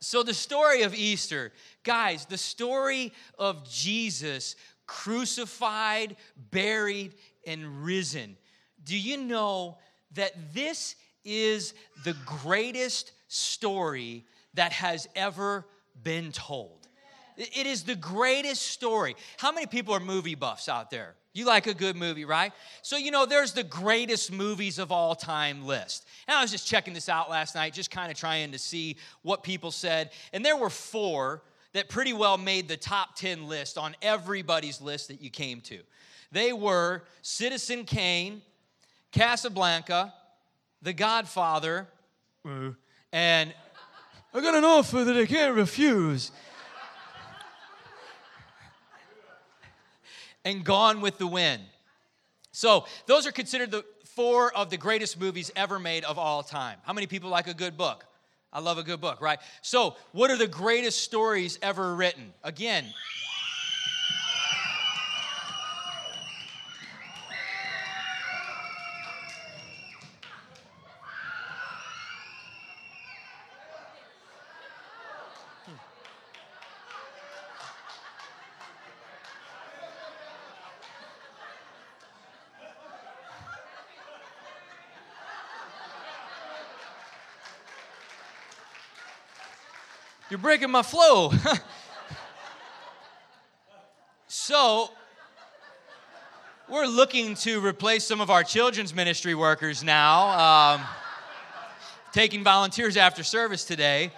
So, the story of Easter, guys, the story of Jesus crucified, buried, and risen. Do you know that this is the greatest story that has ever been told? It is the greatest story. How many people are movie buffs out there? You like a good movie, right? So, you know, there's the greatest movies of all time list. And I was just checking this out last night, just kind of trying to see what people said. And there were four that pretty well made the top 10 list on everybody's list that you came to. They were Citizen Kane, Casablanca, The Godfather, uh. and I got an offer that I can't refuse. And Gone with the Wind. So, those are considered the four of the greatest movies ever made of all time. How many people like a good book? I love a good book, right? So, what are the greatest stories ever written? Again, You're breaking my flow. so, we're looking to replace some of our children's ministry workers now, um, taking volunteers after service today.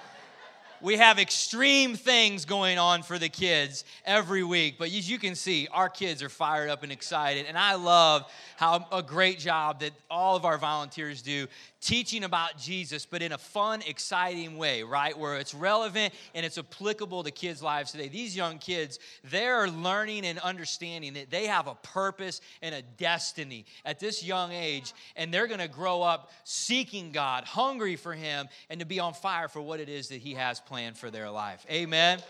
We have extreme things going on for the kids every week, but as you can see, our kids are fired up and excited. And I love how a great job that all of our volunteers do teaching about Jesus, but in a fun, exciting way, right? Where it's relevant and it's applicable to kids' lives today. These young kids, they're learning and understanding that they have a purpose and a destiny at this young age, and they're gonna grow up seeking God, hungry for Him, and to be on fire for what it is that He has planned for their life. Amen.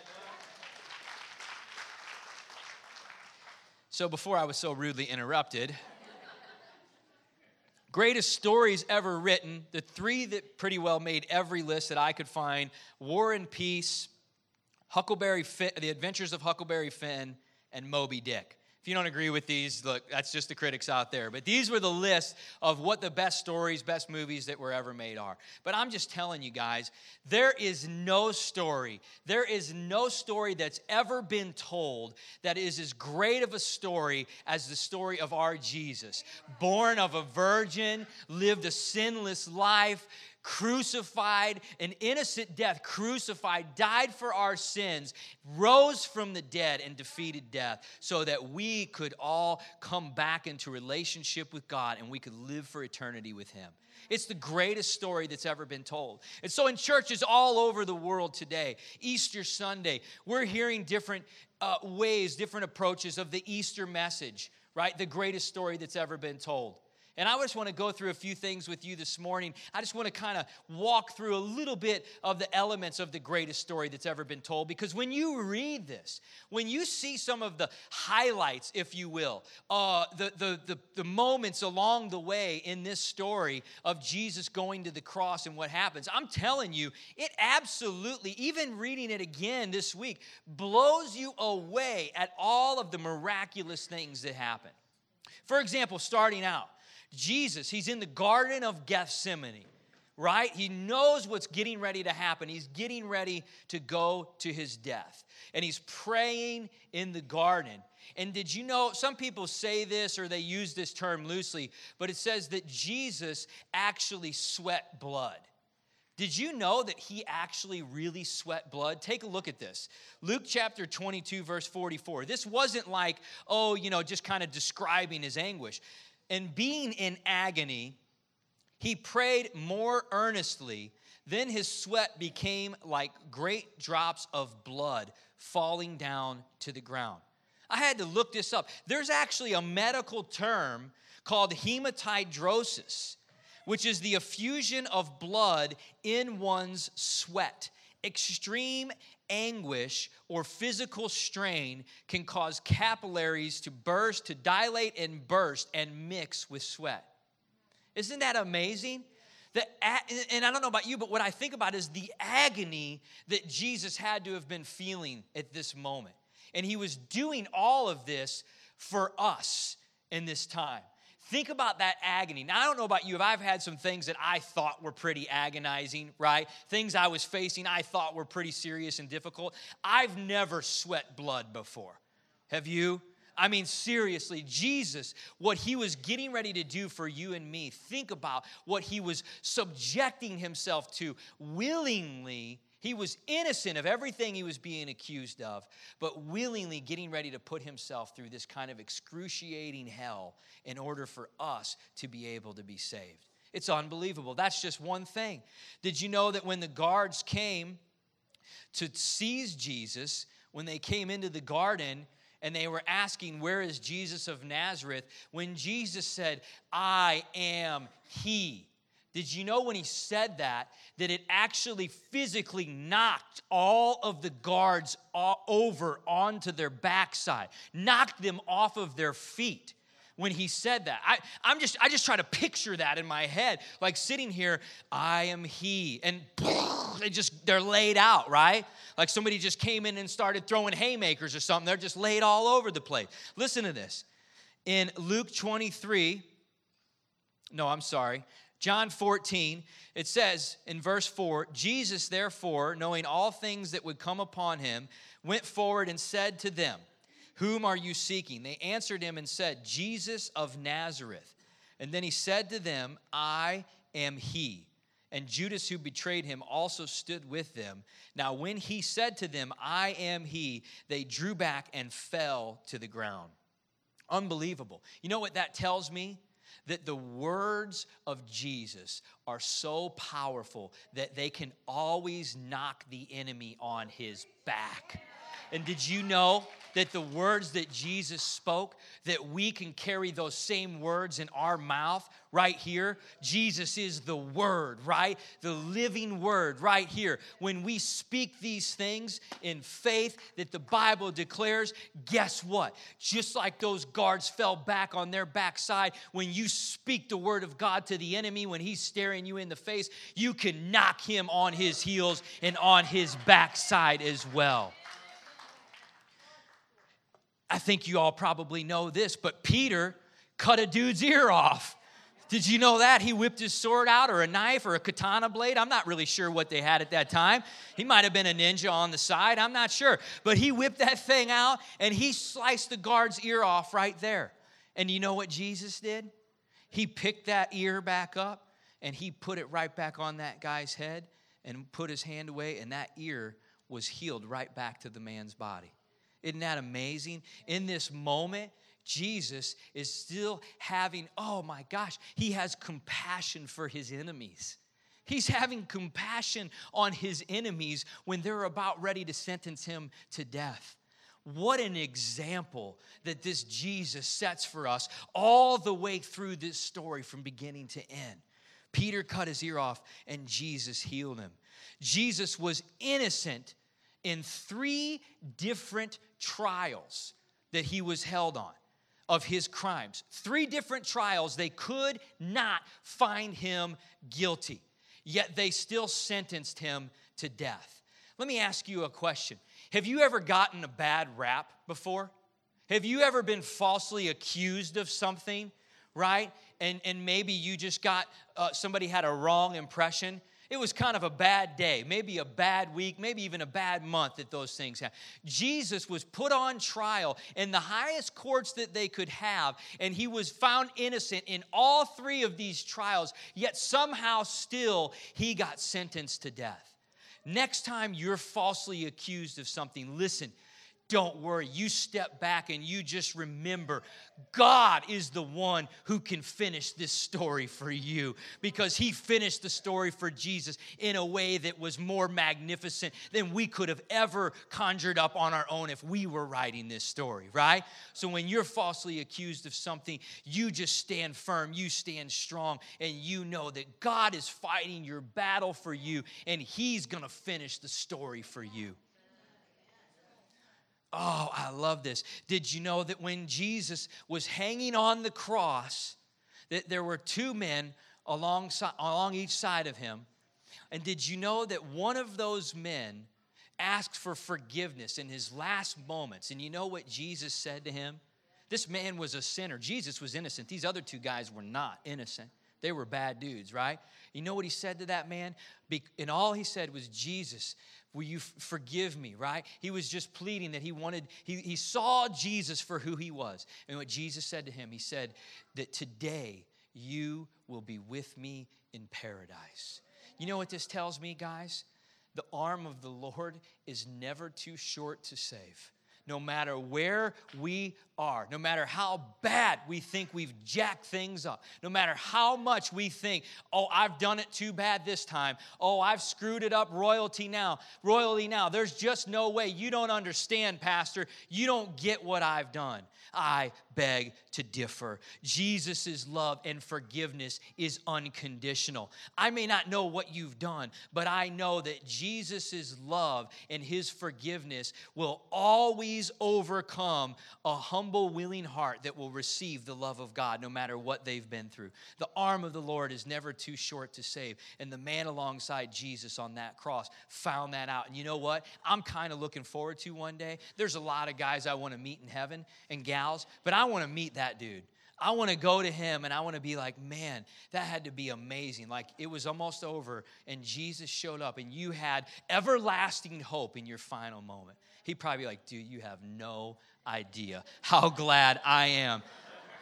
So, before I was so rudely interrupted, greatest stories ever written, the three that pretty well made every list that I could find War and Peace, Huckleberry Finn, The Adventures of Huckleberry Finn, and Moby Dick. If you don't agree with these, look, that's just the critics out there. But these were the list of what the best stories, best movies that were ever made are. But I'm just telling you guys, there is no story, there is no story that's ever been told that is as great of a story as the story of our Jesus. Born of a virgin, lived a sinless life, crucified, an innocent death, crucified, died for our sins, rose from the dead, and defeated death so that we could all come back into relationship with God and we could live for eternity with Him. It's the greatest story that's ever been told. And so, in churches all over the world today, Easter Sunday, we're hearing different uh, ways, different approaches of the Easter message, right? The greatest story that's ever been told. And I just want to go through a few things with you this morning. I just want to kind of walk through a little bit of the elements of the greatest story that's ever been told. Because when you read this, when you see some of the highlights, if you will, uh, the, the, the, the moments along the way in this story of Jesus going to the cross and what happens, I'm telling you, it absolutely, even reading it again this week, blows you away at all of the miraculous things that happen. For example, starting out, Jesus, he's in the Garden of Gethsemane, right? He knows what's getting ready to happen. He's getting ready to go to his death. And he's praying in the garden. And did you know, some people say this or they use this term loosely, but it says that Jesus actually sweat blood. Did you know that he actually really sweat blood? Take a look at this. Luke chapter 22, verse 44. This wasn't like, oh, you know, just kind of describing his anguish and being in agony, he prayed more earnestly. Then his sweat became like great drops of blood falling down to the ground. I had to look this up. There's actually a medical term called hematidrosis, which is the effusion of blood in one's sweat. Extreme anguish or physical strain can cause capillaries to burst, to dilate and burst and mix with sweat. Isn't that amazing? The, and I don't know about you, but what I think about is the agony that Jesus had to have been feeling at this moment. And he was doing all of this for us in this time. Think about that agony. Now, I don't know about you, if I've had some things that I thought were pretty agonizing, right? Things I was facing I thought were pretty serious and difficult. I've never sweat blood before. Have you? I mean, seriously, Jesus, what he was getting ready to do for you and me, think about what he was subjecting himself to willingly. He was innocent of everything he was being accused of, but willingly getting ready to put himself through this kind of excruciating hell in order for us to be able to be saved. It's unbelievable. That's just one thing. Did you know that when the guards came to seize Jesus, when they came into the garden, and they were asking, Where is Jesus of Nazareth? When Jesus said, I am He. Did you know when he said that, that it actually physically knocked all of the guards over onto their backside, knocked them off of their feet? when he said that. I, I'm just, I just try to picture that in my head, like sitting here, I am he, and they just, they're laid out, right? Like somebody just came in and started throwing haymakers or something. They're just laid all over the place. Listen to this. In Luke 23, no, I'm sorry, John 14, it says in verse 4 Jesus, therefore, knowing all things that would come upon him, went forward and said to them, whom are you seeking? They answered him and said, Jesus of Nazareth. And then he said to them, I am he. And Judas, who betrayed him, also stood with them. Now, when he said to them, I am he, they drew back and fell to the ground. Unbelievable. You know what that tells me? That the words of Jesus are so powerful that they can always knock the enemy on his back. And did you know that the words that Jesus spoke, that we can carry those same words in our mouth right here? Jesus is the Word, right? The living Word right here. When we speak these things in faith that the Bible declares, guess what? Just like those guards fell back on their backside, when you speak the Word of God to the enemy, when he's staring you in the face, you can knock him on his heels and on his backside as well. I think you all probably know this, but Peter cut a dude's ear off. Did you know that? He whipped his sword out, or a knife, or a katana blade. I'm not really sure what they had at that time. He might have been a ninja on the side. I'm not sure. But he whipped that thing out and he sliced the guard's ear off right there. And you know what Jesus did? He picked that ear back up and he put it right back on that guy's head and put his hand away, and that ear was healed right back to the man's body. Isn't that amazing? In this moment, Jesus is still having, oh my gosh, he has compassion for his enemies. He's having compassion on his enemies when they're about ready to sentence him to death. What an example that this Jesus sets for us all the way through this story from beginning to end. Peter cut his ear off and Jesus healed him. Jesus was innocent in three different trials that he was held on of his crimes. Three different trials, they could not find him guilty, yet they still sentenced him to death. Let me ask you a question Have you ever gotten a bad rap before? Have you ever been falsely accused of something, right? And, and maybe you just got, uh, somebody had a wrong impression it was kind of a bad day, maybe a bad week, maybe even a bad month that those things happened. Jesus was put on trial in the highest courts that they could have, and he was found innocent in all three of these trials, yet somehow still he got sentenced to death. Next time you're falsely accused of something, listen don't worry. You step back and you just remember God is the one who can finish this story for you because He finished the story for Jesus in a way that was more magnificent than we could have ever conjured up on our own if we were writing this story, right? So when you're falsely accused of something, you just stand firm, you stand strong, and you know that God is fighting your battle for you and He's gonna finish the story for you. Oh, I love this. Did you know that when Jesus was hanging on the cross, that there were two men alongside, along each side of him. And did you know that one of those men asked for forgiveness in his last moments? And you know what Jesus said to him? This man was a sinner. Jesus was innocent. These other two guys were not innocent. They were bad dudes, right? You know what he said to that man? And all he said was, Jesus, will you forgive me, right? He was just pleading that he wanted, he, he saw Jesus for who he was. And what Jesus said to him, he said that today you will be with me in paradise. You know what this tells me, guys? The arm of the Lord is never too short to save no matter where we are, no matter how bad we think we've jacked things up, no matter how much we think, oh, I've done it too bad this time, oh, I've screwed it up royalty now, royally now. There's just no way. You don't understand, Pastor. You don't get what I've done. I beg to differ. Jesus' love and forgiveness is unconditional. I may not know what you've done, but I know that Jesus' love and his forgiveness will always overcome a humble, willing heart that will receive the love of God no matter what they've been through. The arm of the Lord is never too short to save. And the man alongside Jesus on that cross found that out. And you know what? I'm kind of looking forward to one day. There's a lot of guys I want to meet in heaven and gals, but I want to meet that dude. I want to go to him and I want to be like, man, that had to be amazing. Like it was almost over and Jesus showed up and you had everlasting hope in your final moment. He'd probably be like, dude, you have no idea how glad I am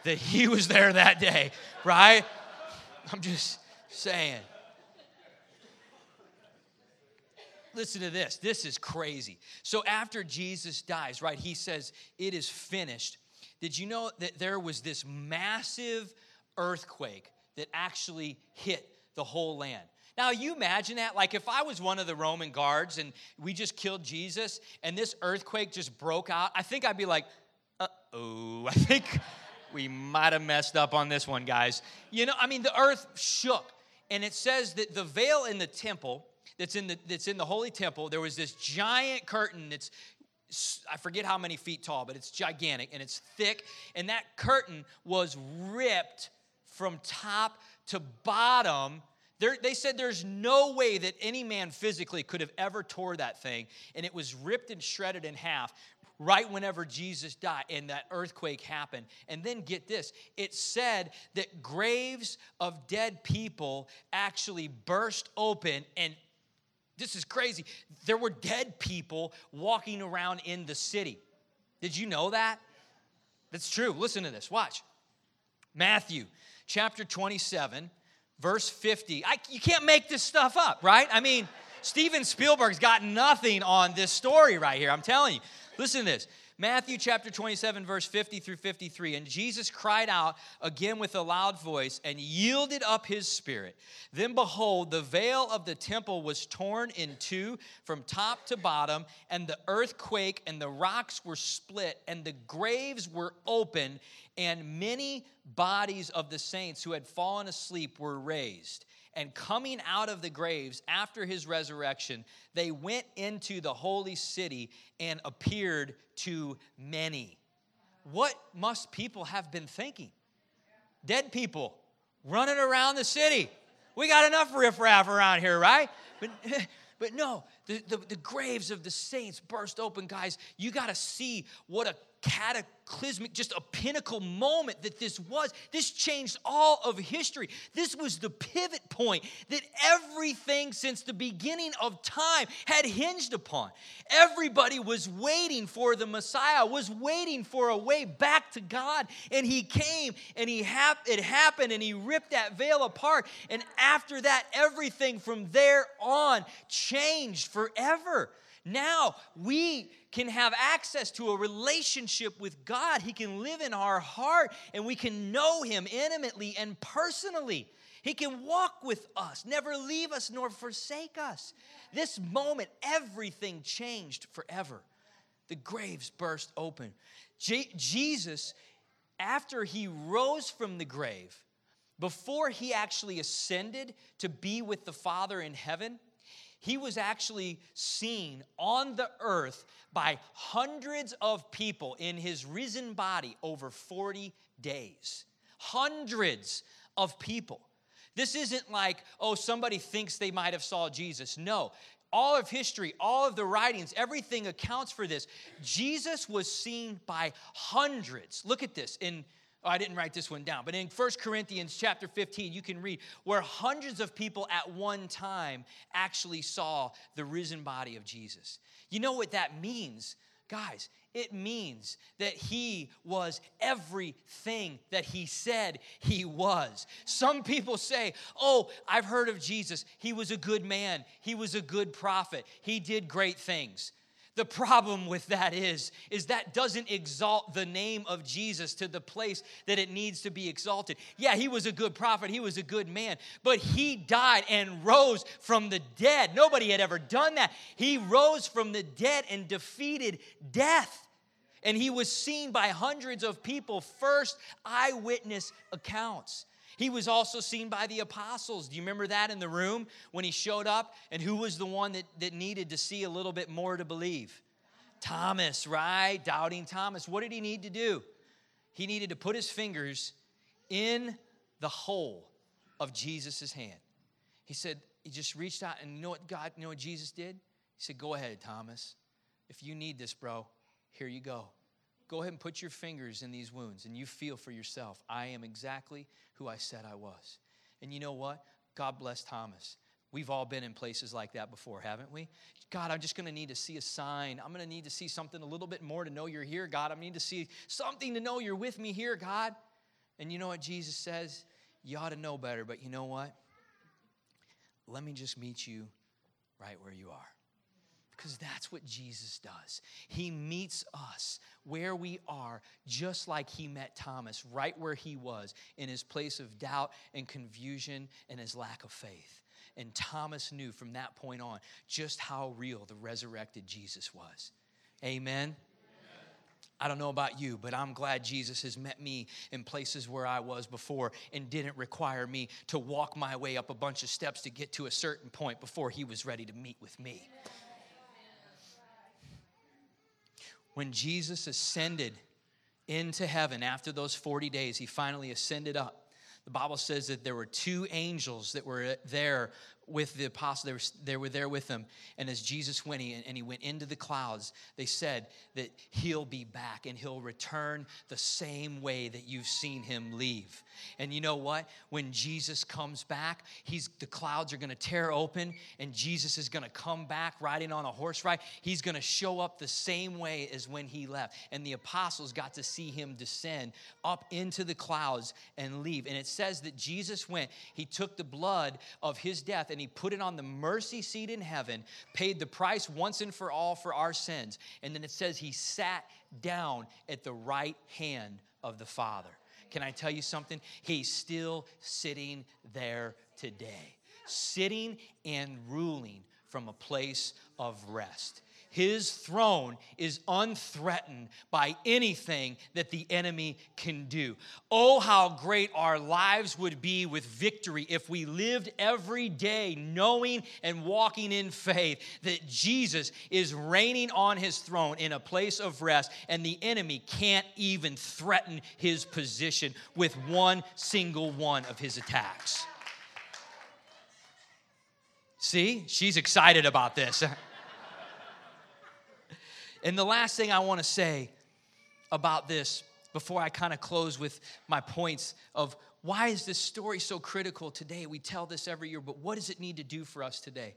that he was there that day, right? I'm just saying. Listen to this. This is crazy. So after Jesus dies, right, he says, It is finished. Did you know that there was this massive earthquake that actually hit the whole land? Now, you imagine that? Like, if I was one of the Roman guards and we just killed Jesus and this earthquake just broke out, I think I'd be like, uh oh, I think we might have messed up on this one, guys. You know, I mean, the earth shook. And it says that the veil in the temple, that's in the, that's in the holy temple, there was this giant curtain that's I forget how many feet tall, but it's gigantic and it's thick. And that curtain was ripped from top to bottom. There, they said there's no way that any man physically could have ever tore that thing. And it was ripped and shredded in half right whenever Jesus died and that earthquake happened. And then get this it said that graves of dead people actually burst open and this is crazy. There were dead people walking around in the city. Did you know that? That's true. Listen to this. Watch. Matthew chapter 27, verse 50. I, you can't make this stuff up, right? I mean, Steven Spielberg's got nothing on this story right here. I'm telling you. Listen to this. Matthew chapter 27, verse 50 through 53. And Jesus cried out again with a loud voice and yielded up his spirit. Then behold, the veil of the temple was torn in two from top to bottom, and the earthquake and the rocks were split, and the graves were opened, and many bodies of the saints who had fallen asleep were raised and coming out of the graves after his resurrection, they went into the holy city and appeared to many. What must people have been thinking? Dead people running around the city. We got enough riffraff around here, right? But, but no, the, the, the graves of the saints burst open, guys. You got to see what a cataclysmic, just a pinnacle moment that this was. This changed all of history. This was the pivot point that everything since the beginning of time had hinged upon. Everybody was waiting for the Messiah, was waiting for a way back to God, and he came and he hap- it happened and he ripped that veil apart. And after that, everything from there on changed forever. Now we can have access to a relationship with God. He can live in our heart and we can know Him intimately and personally. He can walk with us, never leave us nor forsake us. This moment, everything changed forever. The graves burst open. Je- Jesus, after he rose from the grave, before he actually ascended to be with the Father in heaven, he was actually seen on the earth by hundreds of people in his risen body over 40 days. Hundreds of people. This isn't like, oh, somebody thinks they might have saw Jesus. No. All of history, all of the writings, everything accounts for this. Jesus was seen by hundreds. Look at this in Oh, I didn't write this one down, but in 1 Corinthians chapter 15, you can read where hundreds of people at one time actually saw the risen body of Jesus. You know what that means? Guys, it means that he was everything that he said he was. Some people say, Oh, I've heard of Jesus. He was a good man, he was a good prophet, he did great things. The problem with that is is that doesn't exalt the name of Jesus to the place that it needs to be exalted. Yeah, he was a good prophet, he was a good man, but he died and rose from the dead. Nobody had ever done that. He rose from the dead and defeated death. And he was seen by hundreds of people, first eyewitness accounts. He was also seen by the apostles. Do you remember that in the room when he showed up? And who was the one that, that needed to see a little bit more to believe? Thomas, right? Doubting Thomas. What did he need to do? He needed to put his fingers in the hole of Jesus' hand. He said, he just reached out, and you know what God, you know what Jesus did? He said, Go ahead, Thomas. If you need this, bro, here you go. Go ahead and put your fingers in these wounds and you feel for yourself. I am exactly who I said I was. And you know what? God bless Thomas. We've all been in places like that before, haven't we? God, I'm just going to need to see a sign. I'm going to need to see something a little bit more to know you're here, God. I need to see something to know you're with me here, God. And you know what Jesus says? You ought to know better, but you know what? Let me just meet you right where you are. Because that's what Jesus does. He meets us where we are, just like he met Thomas, right where he was, in his place of doubt and confusion and his lack of faith. And Thomas knew from that point on just how real the resurrected Jesus was. Amen. I don't know about you, but I'm glad Jesus has met me in places where I was before and didn't require me to walk my way up a bunch of steps to get to a certain point before he was ready to meet with me. When Jesus ascended into heaven after those 40 days, he finally ascended up. The Bible says that there were two angels that were there with the apostles. They were, they were there with them. And as Jesus went he, and he went into the clouds, they said that he'll be back and he'll return the same way that you've seen him leave. And you know what? When Jesus comes back, he's the clouds are going to tear open and Jesus is going to come back riding on a horse ride. He's going to show up the same way as when he left. And the apostles got to see him descend up into the clouds and leave. And it says that Jesus went, he took the blood of his death and and he put it on the mercy seat in heaven, paid the price once and for all for our sins. And then it says he sat down at the right hand of the Father. Can I tell you something? He's still sitting there today, sitting and ruling from a place of rest. His throne is unthreatened by anything that the enemy can do. Oh, how great our lives would be with victory if we lived every day knowing and walking in faith that Jesus is reigning on his throne in a place of rest, and the enemy can't even threaten his position with one single one of his attacks. See, she's excited about this. And the last thing I want to say about this before I kind of close with my points of why is this story so critical today? We tell this every year, but what does it need to do for us today?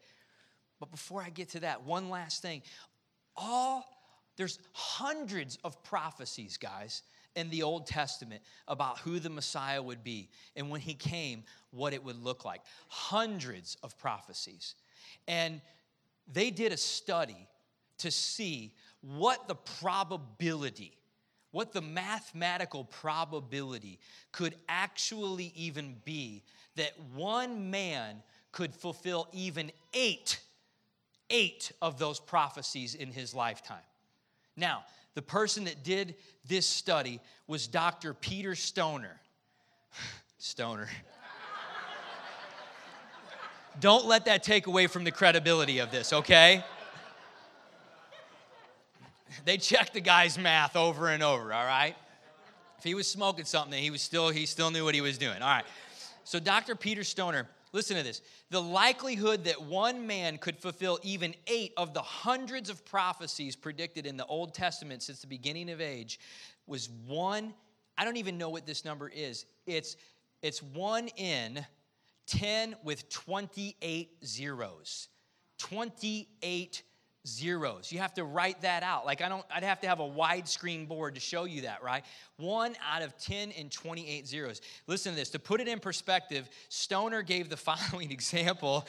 But before I get to that, one last thing. All there's hundreds of prophecies, guys, in the Old Testament about who the Messiah would be and when he came, what it would look like. Hundreds of prophecies. And they did a study to see what the probability, what the mathematical probability could actually even be that one man could fulfill even eight, eight of those prophecies in his lifetime. Now, the person that did this study was Dr. Peter Stoner. Stoner. Don't let that take away from the credibility of this, okay? They checked the guy's math over and over, all right? If he was smoking something, he was still he still knew what he was doing. All right. So, Dr. Peter Stoner, listen to this. The likelihood that one man could fulfill even eight of the hundreds of prophecies predicted in the Old Testament since the beginning of age was one. I don't even know what this number is. It's, it's one in 10 with 28 zeros. 28 zeros. You have to write that out. Like I don't I'd have to have a widescreen board to show you that, right? 1 out of 10 and 28 zeros. Listen to this. To put it in perspective, Stoner gave the following example.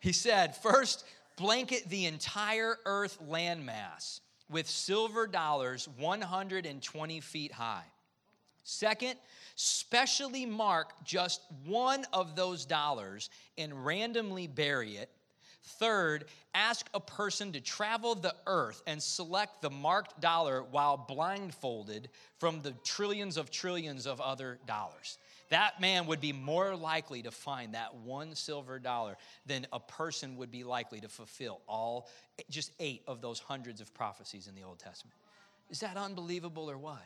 He said, "First, blanket the entire earth landmass with silver dollars 120 feet high. Second, specially mark just one of those dollars and randomly bury it Third, ask a person to travel the earth and select the marked dollar while blindfolded from the trillions of trillions of other dollars. That man would be more likely to find that one silver dollar than a person would be likely to fulfill all, just eight of those hundreds of prophecies in the Old Testament. Is that unbelievable or what?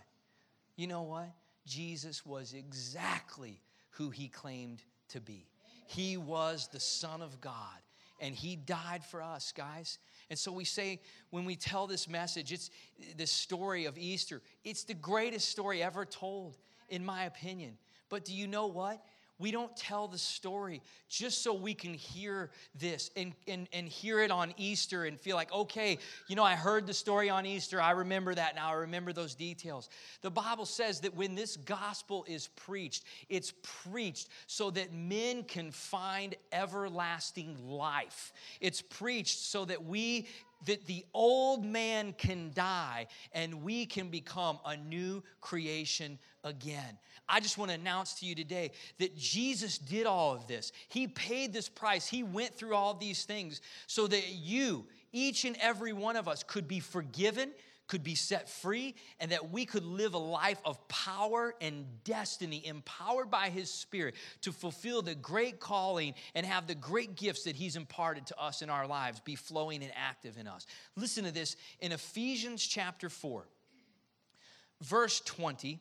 You know what? Jesus was exactly who he claimed to be. He was the Son of God and he died for us, guys. And so we say, when we tell this message, it's the story of Easter, it's the greatest story ever told, in my opinion. But do you know what? We don't tell the story just so we can hear this and, and, and hear it on Easter and feel like, okay, you know, I heard the story on Easter. I remember that now. I remember those details. The Bible says that when this gospel is preached, it's preached so that men can find everlasting life. It's preached so that we that the old man can die and we can become a new creation again. I just want to announce to you today that Jesus did all of this. He paid this price. He went through all these things so that you, each and every one of us, could be forgiven, could be set free, and that we could live a life of power and destiny, empowered by His Spirit to fulfill the great calling and have the great gifts that He's imparted to us in our lives be flowing and active in us. Listen to this in Ephesians chapter 4, verse 20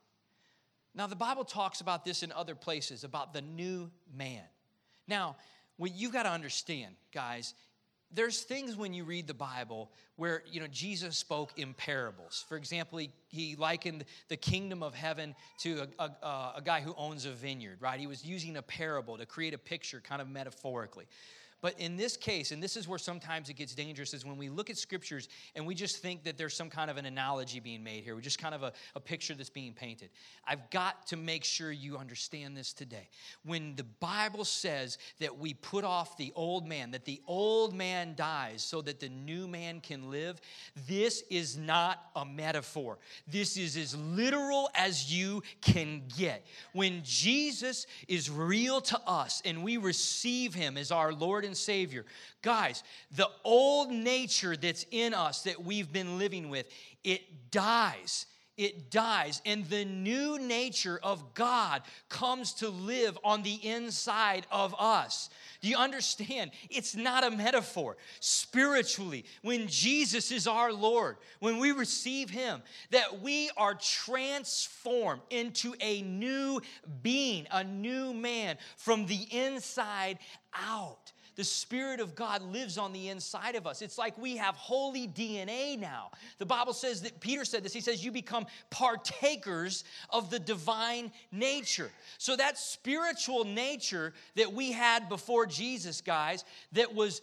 Now, the Bible talks about this in other places about the new man. Now, what you've got to understand, guys, there's things when you read the Bible where you know Jesus spoke in parables. For example, he, he likened the kingdom of heaven to a, a, a guy who owns a vineyard, right? He was using a parable to create a picture, kind of metaphorically. But in this case, and this is where sometimes it gets dangerous, is when we look at scriptures and we just think that there's some kind of an analogy being made here. We just kind of a, a picture that's being painted. I've got to make sure you understand this today. When the Bible says that we put off the old man, that the old man dies so that the new man can live, this is not a metaphor. This is as literal as you can get. When Jesus is real to us and we receive him as our Lord and and Savior. Guys, the old nature that's in us that we've been living with, it dies it dies, and the new nature of God comes to live on the inside of us. Do you understand? It's not a metaphor. Spiritually, when Jesus is our Lord, when we receive Him, that we are transformed into a new being, a new man from the inside out. The Spirit of God lives on the inside of us. It's like we have holy DNA now. The Bible says that Peter said this. He says, You become partakers of the divine nature. So, that spiritual nature that we had before Jesus, guys, that was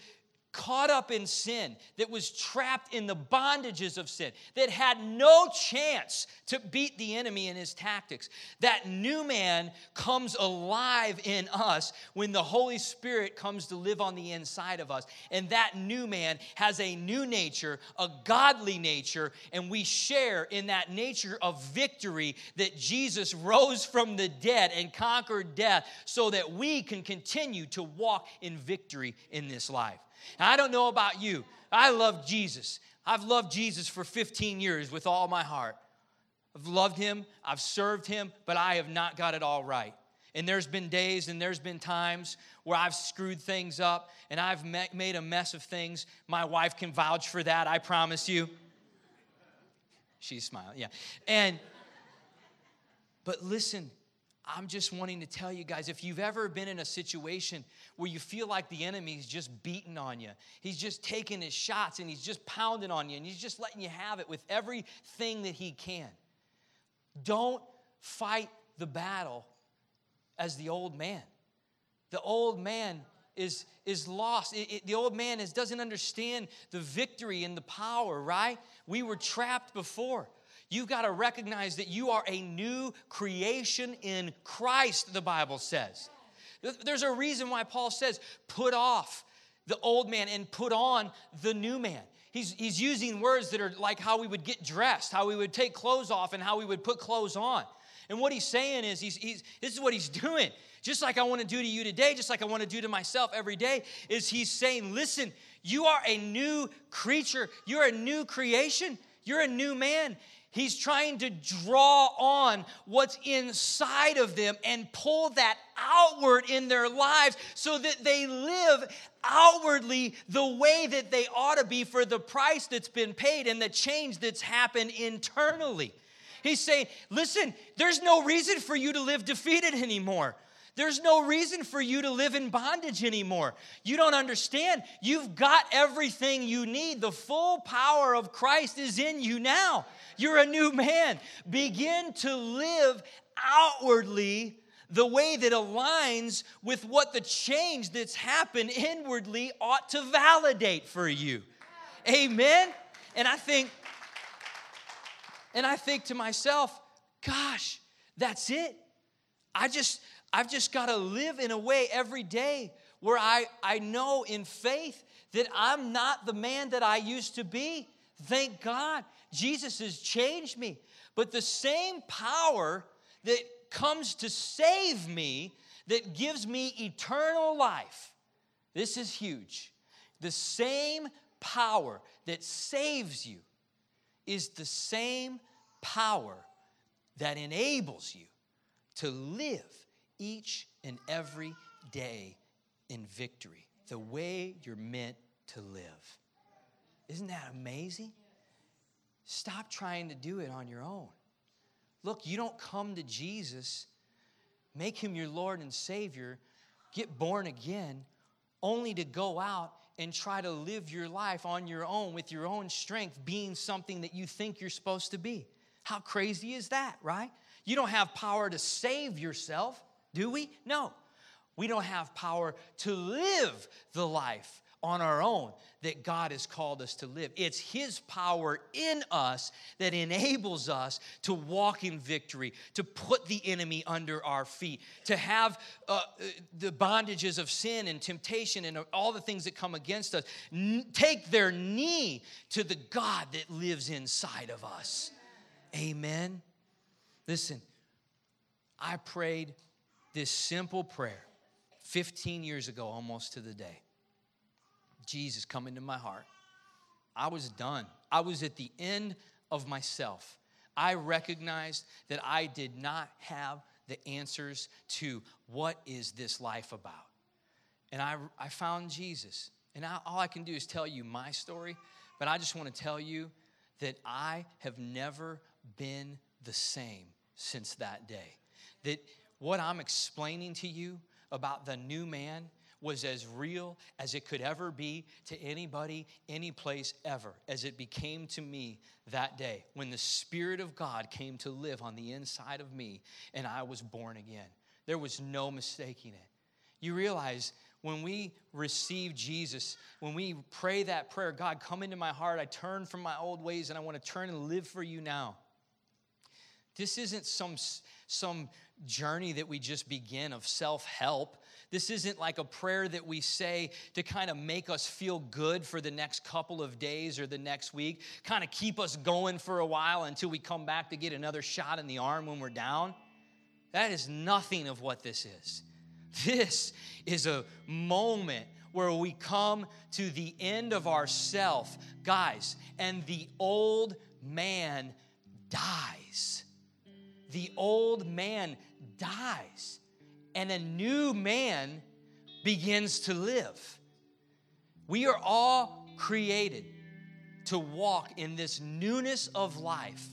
caught up in sin, that was trapped in the bondages of sin, that had no chance to beat the enemy in his tactics. That new man comes alive in us when the Holy Spirit comes to live on the inside of us. And that new man has a new nature, a godly nature, and we share in that nature of victory that Jesus rose from the dead and conquered death so that we can continue to walk in victory in this life. I don't know about you. I love Jesus. I've loved Jesus for 15 years with all my heart. I've loved him, I've served him, but I have not got it all right. And there's been days and there's been times where I've screwed things up and I've made a mess of things. My wife can vouch for that, I promise you. She's smiling, yeah. And, but listen, I'm just wanting to tell you guys if you've ever been in a situation where you feel like the enemy's just beating on you, he's just taking his shots and he's just pounding on you and he's just letting you have it with everything that he can. Don't fight the battle as the old man. The old man is, is lost. It, it, the old man is, doesn't understand the victory and the power, right? We were trapped before. You've got to recognize that you are a new creation in Christ, the Bible says. There's a reason why Paul says, put off the old man and put on the new man. He's, he's using words that are like how we would get dressed, how we would take clothes off, and how we would put clothes on. And what he's saying is, he's, he's, this is what he's doing. Just like I want to do to you today, just like I want to do to myself every day, is he's saying, listen, you are a new creature. You're a new creation. You're a new man. He's trying to draw on what's inside of them and pull that outward in their lives so that they live outwardly the way that they ought to be for the price that's been paid and the change that's happened internally. He's saying, listen, there's no reason for you to live defeated anymore. There's no reason for you to live in bondage anymore. You don't understand. You've got everything you need. The full power of Christ is in you now. You're a new man. Begin to live outwardly the way that aligns with what the change that's happened inwardly ought to validate for you. Amen. And I think and I think to myself, gosh, that's it. I just I've just got to live in a way every day where I, I know in faith that I'm not the man that I used to be. Thank God. Jesus has changed me. But the same power that comes to save me, that gives me eternal life, this is huge. The same power that saves you is the same power that enables you to live each and every day in victory, the way you're meant to live. Isn't that amazing? Stop trying to do it on your own. Look, you don't come to Jesus, make him your Lord and Savior, get born again, only to go out and try to live your life on your own with your own strength, being something that you think you're supposed to be. How crazy is that, right? You don't have power to save yourself. Do we? No. We don't have power to live the life on our own that God has called us to live. It's His power in us that enables us to walk in victory, to put the enemy under our feet, to have uh, the bondages of sin and temptation and all the things that come against us n- take their knee to the God that lives inside of us. Amen. Listen, I prayed this simple prayer 15 years ago, almost to the day. Jesus come into my heart. I was done. I was at the end of myself. I recognized that I did not have the answers to what is this life about. And I, I found Jesus. And I, all I can do is tell you my story, but I just want to tell you that I have never been the same since that day. That what I'm explaining to you about the new man was as real as it could ever be to anybody, any place ever, as it became to me that day when the Spirit of God came to live on the inside of me and I was born again. There was no mistaking it. You realize when we receive Jesus, when we pray that prayer, God, come into my heart, I turn from my old ways and I want to turn and live for you now. This isn't some, some journey that we just begin of self help. This isn't like a prayer that we say to kind of make us feel good for the next couple of days or the next week, kind of keep us going for a while until we come back to get another shot in the arm when we're down. That is nothing of what this is. This is a moment where we come to the end of ourself, guys, and the old man dies. The old man dies, and a new man begins to live. We are all created to walk in this newness of life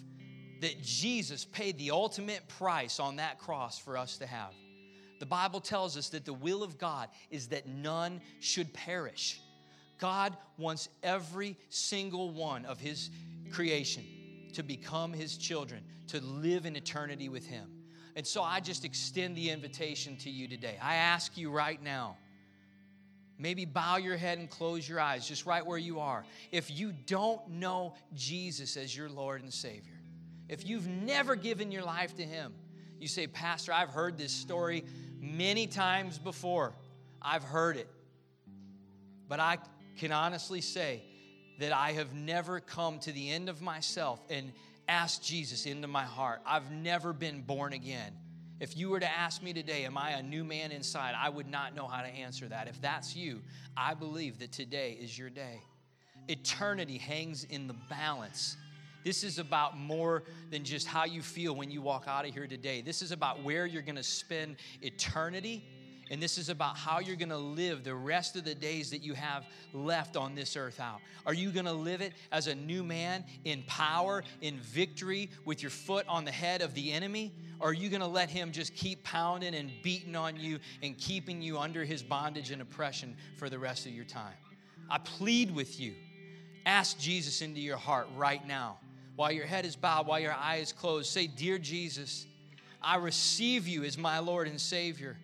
that Jesus paid the ultimate price on that cross for us to have. The Bible tells us that the will of God is that none should perish. God wants every single one of His creation to become His children, to live in eternity with Him. And so I just extend the invitation to you today. I ask you right now, maybe bow your head and close your eyes just right where you are. If you don't know Jesus as your Lord and Savior, if you've never given your life to Him, you say, Pastor, I've heard this story many times before. I've heard it. But I can honestly say that I have never come to the end of myself and asked Jesus into my heart. I've never been born again. If you were to ask me today, Am I a new man inside? I would not know how to answer that. If that's you, I believe that today is your day. Eternity hangs in the balance. This is about more than just how you feel when you walk out of here today. This is about where you're going to spend eternity and this is about how you're going to live the rest of the days that you have left on this earth out. Are you going to live it as a new man in power, in victory, with your foot on the head of the enemy? Or are you going to let him just keep pounding and beating on you and keeping you under his bondage and oppression for the rest of your time? I plead with you. Ask Jesus into your heart right now. While your head is bowed, while your eye is closed, say, Dear Jesus, I receive you as my Lord and Savior.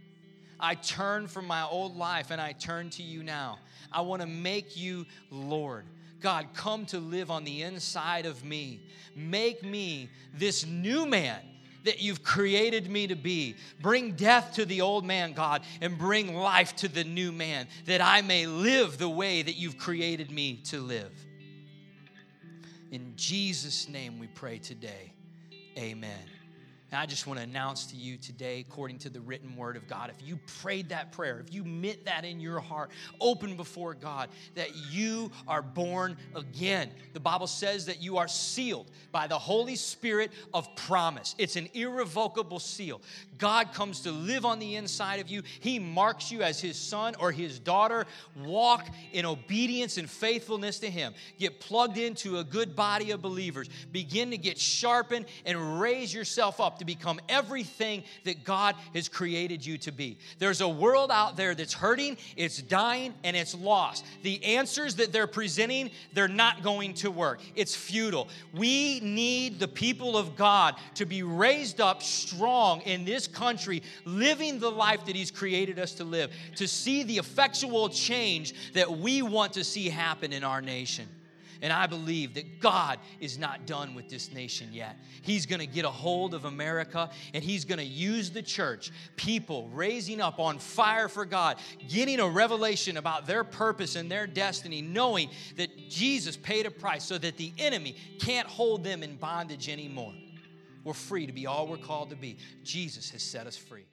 I turn from my old life and I turn to you now. I want to make you Lord. God, come to live on the inside of me. Make me this new man that you've created me to be. Bring death to the old man, God, and bring life to the new man, that I may live the way that you've created me to live. In Jesus' name we pray today. Amen. And I just want to announce to you today, according to the written word of God, if you prayed that prayer, if you meant that in your heart, open before God, that you are born again. The Bible says that you are sealed by the Holy Spirit of promise. It's an irrevocable seal. God comes to live on the inside of you, He marks you as His son or His daughter. Walk in obedience and faithfulness to Him. Get plugged into a good body of believers. Begin to get sharpened and raise yourself up to become everything that God has created you to be. There's a world out there that's hurting, it's dying, and it's lost. The answers that they're presenting, they're not going to work. It's futile. We need the people of God to be raised up strong in this country, living the life that He's created us to live, to see the effectual change that we want to see happen in our nation. And I believe that God is not done with this nation yet. He's going to get a hold of America and He's going to use the church, people raising up on fire for God, getting a revelation about their purpose and their destiny, knowing that Jesus paid a price so that the enemy can't hold them in bondage anymore. We're free to be all we're called to be. Jesus has set us free.